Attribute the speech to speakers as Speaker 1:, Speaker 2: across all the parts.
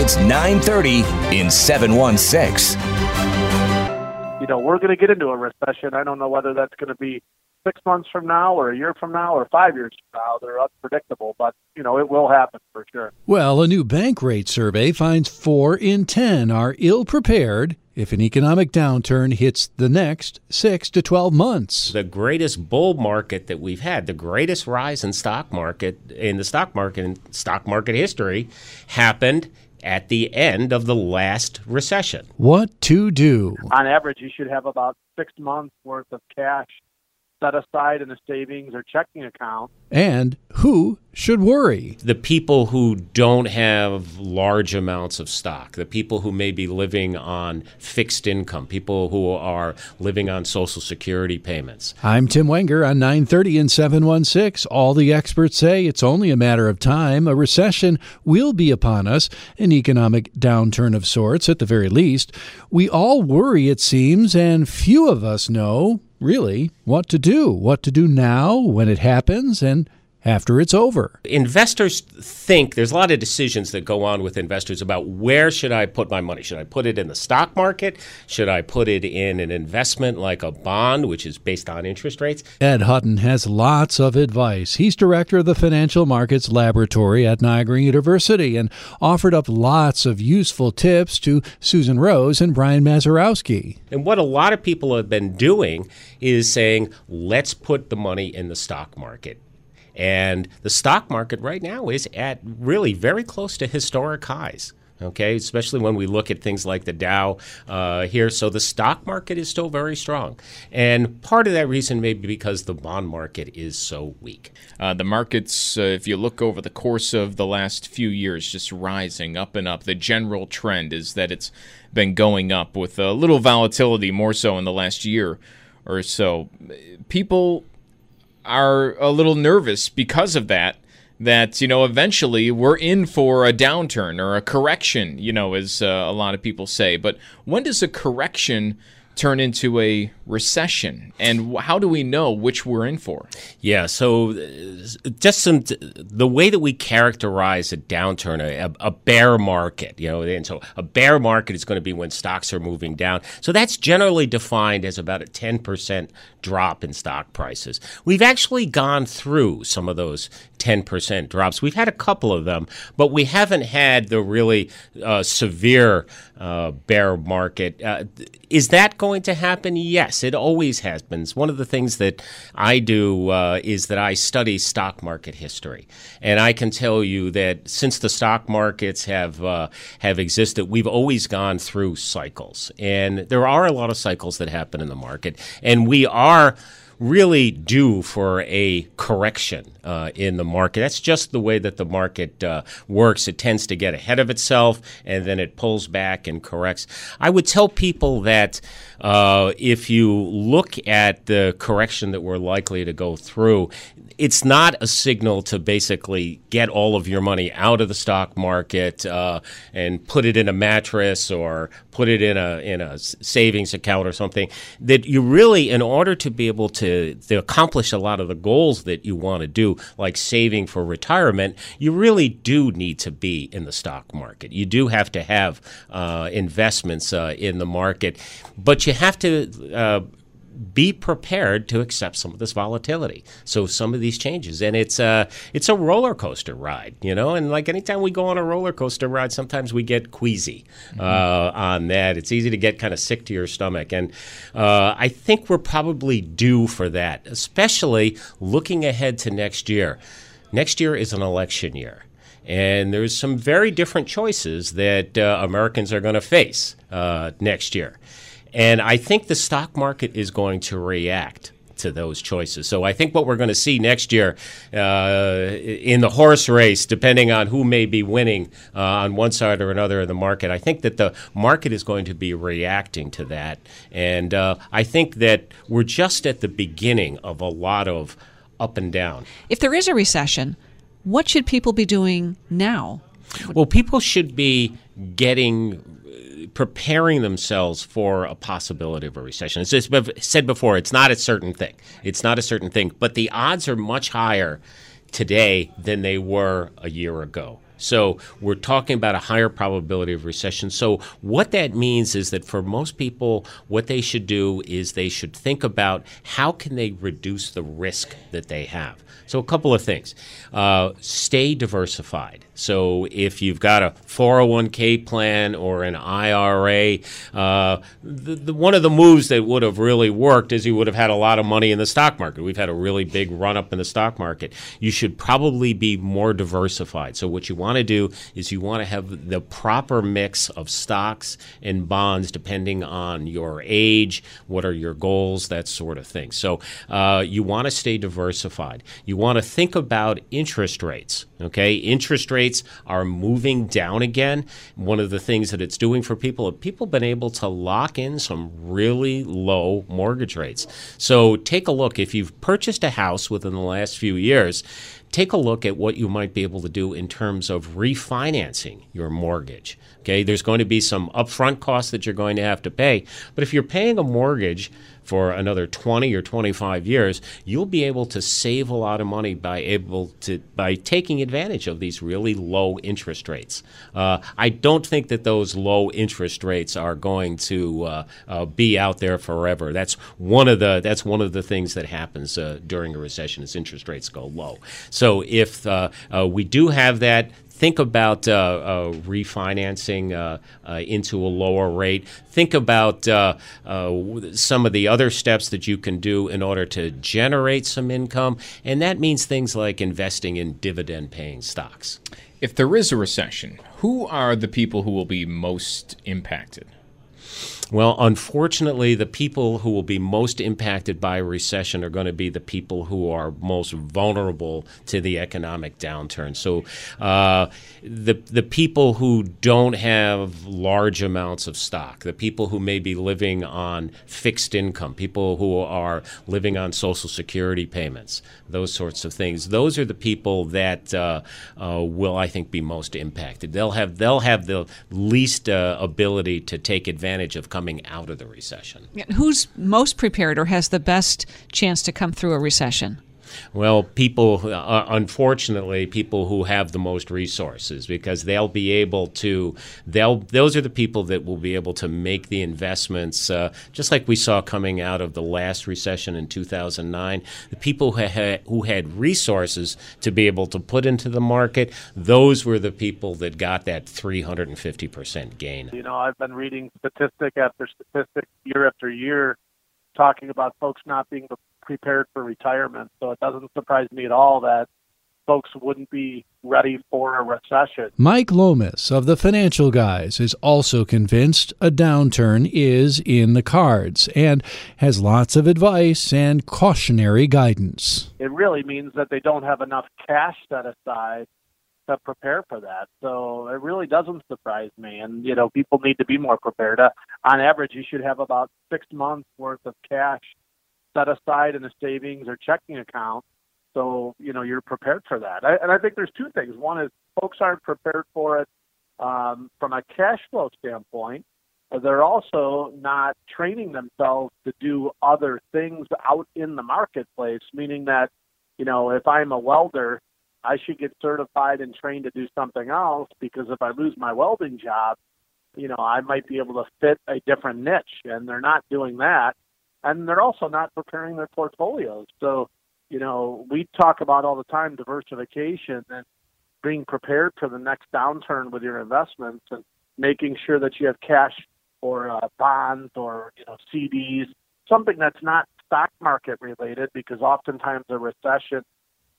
Speaker 1: It's 9:30 in 716.
Speaker 2: you know, we're going to get into a recession. I don't know whether that's going to be six months from now or a year from now or five years from now. They're unpredictable, but, you know, it will happen for sure.
Speaker 3: Well, a new Bankrate survey finds four in 10 are ill prepared if an economic downturn hits the next six to 12 months.
Speaker 4: the greatest bull market that we've had, the greatest rise in stock market in the stock market in stock market history happened at the end of the last recession.
Speaker 3: What to do?
Speaker 2: On average, you should have about six months worth of cash set aside in a savings or checking account.
Speaker 3: And who should worry?
Speaker 4: The people who don't have large amounts of stock, the people who may be living on fixed income, people who are living on social security payments.
Speaker 3: I'm Tim Wenger on 930 and 716. All the experts say it's only a matter of time. A recession will be upon us, an economic downturn of sorts at the very least. We all worry, it seems, and few of us know, really, what to do. What to do now when it happens and after it's over.
Speaker 4: investors think there's a lot of decisions that go on with investors about where should I put my money? Should I put it in the stock market? Should I put it in an investment like a bond, which is based on interest rates?
Speaker 3: Ed Hutton has lots of advice. He's director of the Financial Markets Laboratory at Niagara University and offered up lots of useful tips to Susan Rose and Brian Mazurowski.
Speaker 4: And what a lot of people have been doing is saying, let's put the money in the stock market. And the stock market right now is at really very close to historic highs. Okay, especially when we look at things like the Dow uh, here. So the stock market is still very strong. And part of that reason may be because the bond market is so weak.
Speaker 5: Uh, the markets, uh, if you look over the course of the last few years, just rising up and up. The general trend is that it's been going up with a little volatility more so in the last year or so. People are a little nervous because of that. That, you know, eventually we're in for a downturn or a correction, you know, as uh, a lot of people say. But when does a correction turn into a recession? And how do we know which we're in for?
Speaker 4: Yeah, so just some the way that we characterize a downturn, a, a bear market, you know, and so a bear market is going to be when stocks are moving down. So that's generally defined as about a 10% drop in stock prices. We've actually gone through some of those 10% drops. We've had a couple of them, but we haven't had the really uh, severe uh, bear market. Uh, is that going to happen? Yes, it always has been. It's one of the things that I do uh, is that I study stock market history, and I can tell you that since the stock markets have uh, have existed, we've always gone through cycles, and there are a lot of cycles that happen in the market, and we are really due for a correction uh, in the market. That's just the way that the market uh, works. It tends to get ahead of itself and then it pulls back and corrects. I would tell people that uh, if you look at the correction that we're likely to go through, it's not a signal to basically get all of your money out of the stock market uh, and put it in a mattress or put it in a in a savings account or something. That you really, in order to be able to, to accomplish a lot of the goals that you want to do, like saving for retirement, you really do need to be in the stock market. You do have to have uh, investments uh, in the market, but you have to. Uh, be prepared to accept some of this volatility. So some of these changes, and it's a it's a roller coaster ride, you know. And like anytime we go on a roller coaster ride, sometimes we get queasy uh, on that. It's easy to get kind of sick to your stomach, and uh, I think we're probably due for that, especially looking ahead to next year. Next year is an election year. And there's some very different choices that uh, Americans are going to face uh, next year. And I think the stock market is going to react to those choices. So I think what we're going to see next year uh, in the horse race, depending on who may be winning uh, on one side or another of the market, I think that the market is going to be reacting to that. And uh, I think that we're just at the beginning of a lot of up and down.
Speaker 6: If there is a recession, what should people be doing now?
Speaker 4: Well, people should be getting preparing themselves for a possibility of a recession. As I said before, it's not a certain thing. It's not a certain thing, but the odds are much higher today than they were a year ago. So we're talking about a higher probability of recession. So what that means is that for most people, what they should do is they should think about how can they reduce the risk that they have. So a couple of things: uh, stay diversified. So if you've got a 401k plan or an IRA, uh, the, the, one of the moves that would have really worked is you would have had a lot of money in the stock market. We've had a really big run up in the stock market. You should probably be more diversified. So what you want to do is you want to have the proper mix of stocks and bonds depending on your age, what are your goals, that sort of thing. So uh, you want to stay diversified. You want to think about interest rates. Okay, interest rates are moving down again. One of the things that it's doing for people, have people been able to lock in some really low mortgage rates. So take a look. If you've purchased a house within the last few years, take a look at what you might be able to do in terms of refinancing your mortgage. Okay, there's going to be some upfront costs that you're going to have to pay, but if you're paying a mortgage for another 20 or 25 years, you'll be able to save a lot of money by able to by taking advantage of these really low interest rates. Uh, I don't think that those low interest rates are going to uh, uh, be out there forever. That's one of the that's one of the things that happens uh, during a recession is interest rates go low. If uh, uh, we do have that think about uh, uh, refinancing uh, uh, into a lower rate. Think about some of the other steps that you can do in order to generate some income, and that means things like investing in dividend paying stocks.
Speaker 5: If there is a recession, who are the people who will be most impacted?
Speaker 4: Well, unfortunately, the people who will be most impacted by a recession are going to be the people who are most vulnerable to the economic downturn. So, uh, the the people who don't have large amounts of stock, the people who may be living on fixed income, people who are living on Social Security payments, those sorts of things. Those are the people that uh, uh, will, I think, be most impacted. They'll have they'll have the least uh, ability to take advantage of coming out of the recession.
Speaker 6: Who's most prepared or has the best chance to come through a recession?
Speaker 4: Well, people, uh, unfortunately, people who have the most resources, because they'll be able to, they'll, those are the people that will be able to make the investments, uh, just like we saw coming out of the last recession in 2009. The people who had, who had resources to be able to put into the market, those were the people that got that 350% gain.
Speaker 2: You know, I've been reading statistic after statistic year after year talking about folks not being prepared for retirement. So it doesn't surprise me at all that folks wouldn't be ready for a recession.
Speaker 3: Mike Lomas of the Financial Guys is also convinced a downturn is in the cards and has lots of advice and cautionary guidance.
Speaker 2: It really means that they don't have enough cash set aside to prepare for that. So it really doesn't surprise me. And, you know, people need to be more prepared. Uh, on average, you should have about six months worth of cash set aside in a savings or checking account. So, you know, you're prepared for that. I, and I think there's two things. One is folks aren't prepared for it um, from a cash flow standpoint. They're also not training themselves to do other things out in the marketplace, meaning that, you know, if I'm a welder, I should get certified and trained to do something else because if I lose my welding job, you know, I might be able to fit a different niche, and they're not doing that and they're also not preparing their portfolios. So, you know, we talk about all the time diversification and being prepared for the next downturn with your investments and making sure that you have cash or uh, bonds or you know CDs, something that's not stock market related, because oftentimes a recession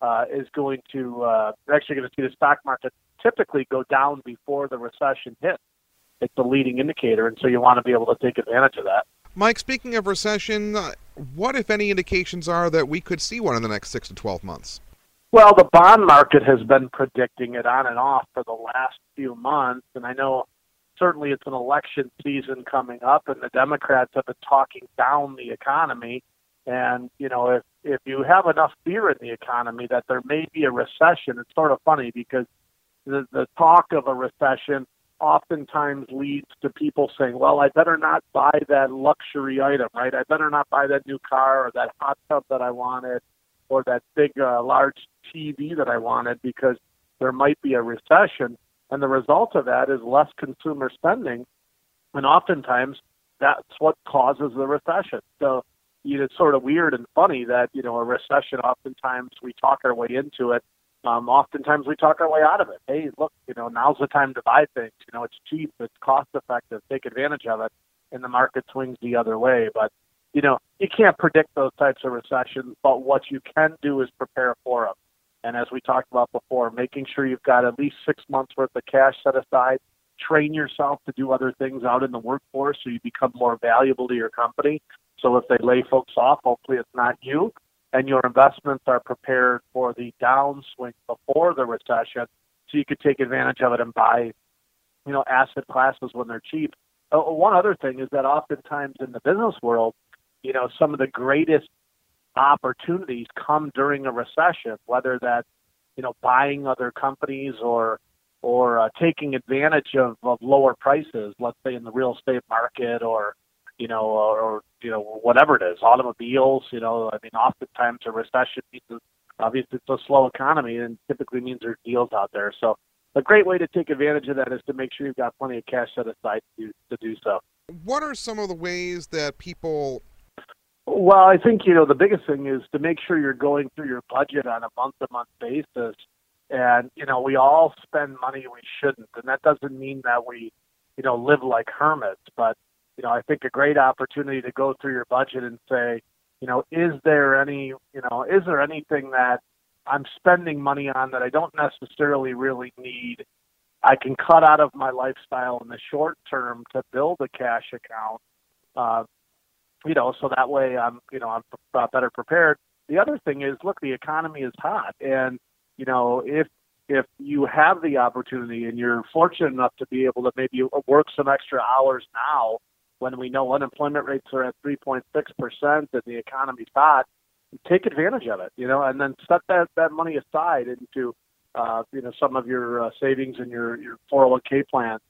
Speaker 2: uh, is going to uh, actually going to see the stock market typically go down before the recession hits. It's a leading indicator, and so you want to be able to take advantage of that.
Speaker 7: Mike, speaking of recession, uh, what, if any, indications are that we could see one in the next six to 12 months?
Speaker 2: Well, the bond market has been predicting it on and off for the last few months, and I know certainly it's an election season coming up, and the Democrats have been talking down the economy. And you know, if if you have enough fear in the economy that there may be a recession, it's sort of funny because the the talk of a recession oftentimes leads to people saying, "Well, I better not buy that luxury item, right? I better not buy that new car or that hot tub that I wanted." or that big uh, large TV that I wanted because there might be a recession. And the result of that is less consumer spending. And oftentimes that's what causes the recession. So you know, it's sort of weird and funny that, you know, a recession, oftentimes we talk our way into it. Um, oftentimes we talk our way out of it. Hey, look, you know, now's the time to buy things. You know, it's cheap, it's cost effective, take advantage of it. And the market swings the other way. But you know, you can't predict those types of recessions, but what you can do is prepare for them. And as we talked about before, making sure you've got at least six months worth of cash set aside, train yourself to do other things out in the workforce so you become more valuable to your company. So if they lay folks off, hopefully it's not you. And your investments are prepared for the downswing before the recession so you could take advantage of it and buy, you know, asset classes when they're cheap. Uh, one other thing is that oftentimes in the business world, you know, some of the greatest opportunities come during a recession, whether that's, you know, buying other companies or or uh, taking advantage of, of lower prices, let's say in the real estate market or, you know, or, or you know, whatever it is, automobiles, you know, I mean, oftentimes a recession means obviously it's a slow economy and typically means there's deals out there. So a great way to take advantage of that is to make sure you've got plenty of cash set aside to, to do so.
Speaker 7: What are some of the ways that people
Speaker 2: well, I think you know the biggest thing is to make sure you're going through your budget on a month-to-month basis, and you know we all spend money we shouldn't, and that doesn't mean that we, you know, live like hermits. But you know, I think a great opportunity to go through your budget and say, you know, is there any, you know, is there anything that I'm spending money on that I don't necessarily really need? I can cut out of my lifestyle in the short term to build a cash account. Uh, you know, so that way I'm, you know, I'm uh, better prepared. The other thing is, look, the economy is hot, and you know, if if you have the opportunity and you're fortunate enough to be able to maybe work some extra hours now, when we know unemployment rates are at 3.6 percent and the economy's hot, take advantage of it, you know, and then set that that money aside into, uh, you know, some of your uh, savings and your your 401k plans.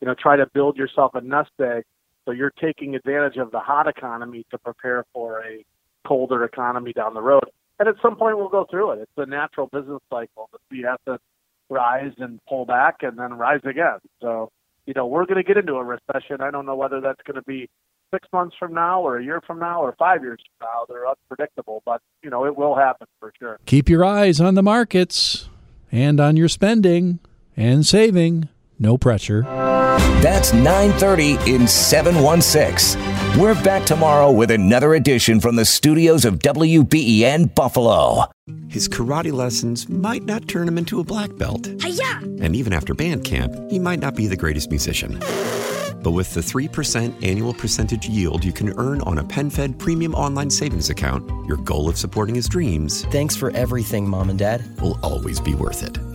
Speaker 2: You know, try to build yourself a nest egg so you're taking advantage of the hot economy to prepare for a colder economy down the road. And at some point, we'll go through it. It's a natural business cycle we have to rise and pull back and then rise again. So, you know, we're going to get into a recession. I don't know whether that's going to be six months from now or a year from now or five years from now. They're unpredictable, but, you know, it will happen for sure.
Speaker 3: Keep your eyes on the markets and on your spending and saving. No pressure.
Speaker 1: That's 9:30 in 716. We're back tomorrow with another edition from the studios of WBEN Buffalo.
Speaker 8: His karate lessons might not turn him into a black belt.
Speaker 9: Hi-ya!
Speaker 8: And even after band camp, he might not be the greatest musician. But with the 3% annual percentage yield you can earn on a PenFed premium online savings account, your goal of supporting his dreams
Speaker 10: Thanks for everything, Mom and Dad.
Speaker 8: will always be worth it.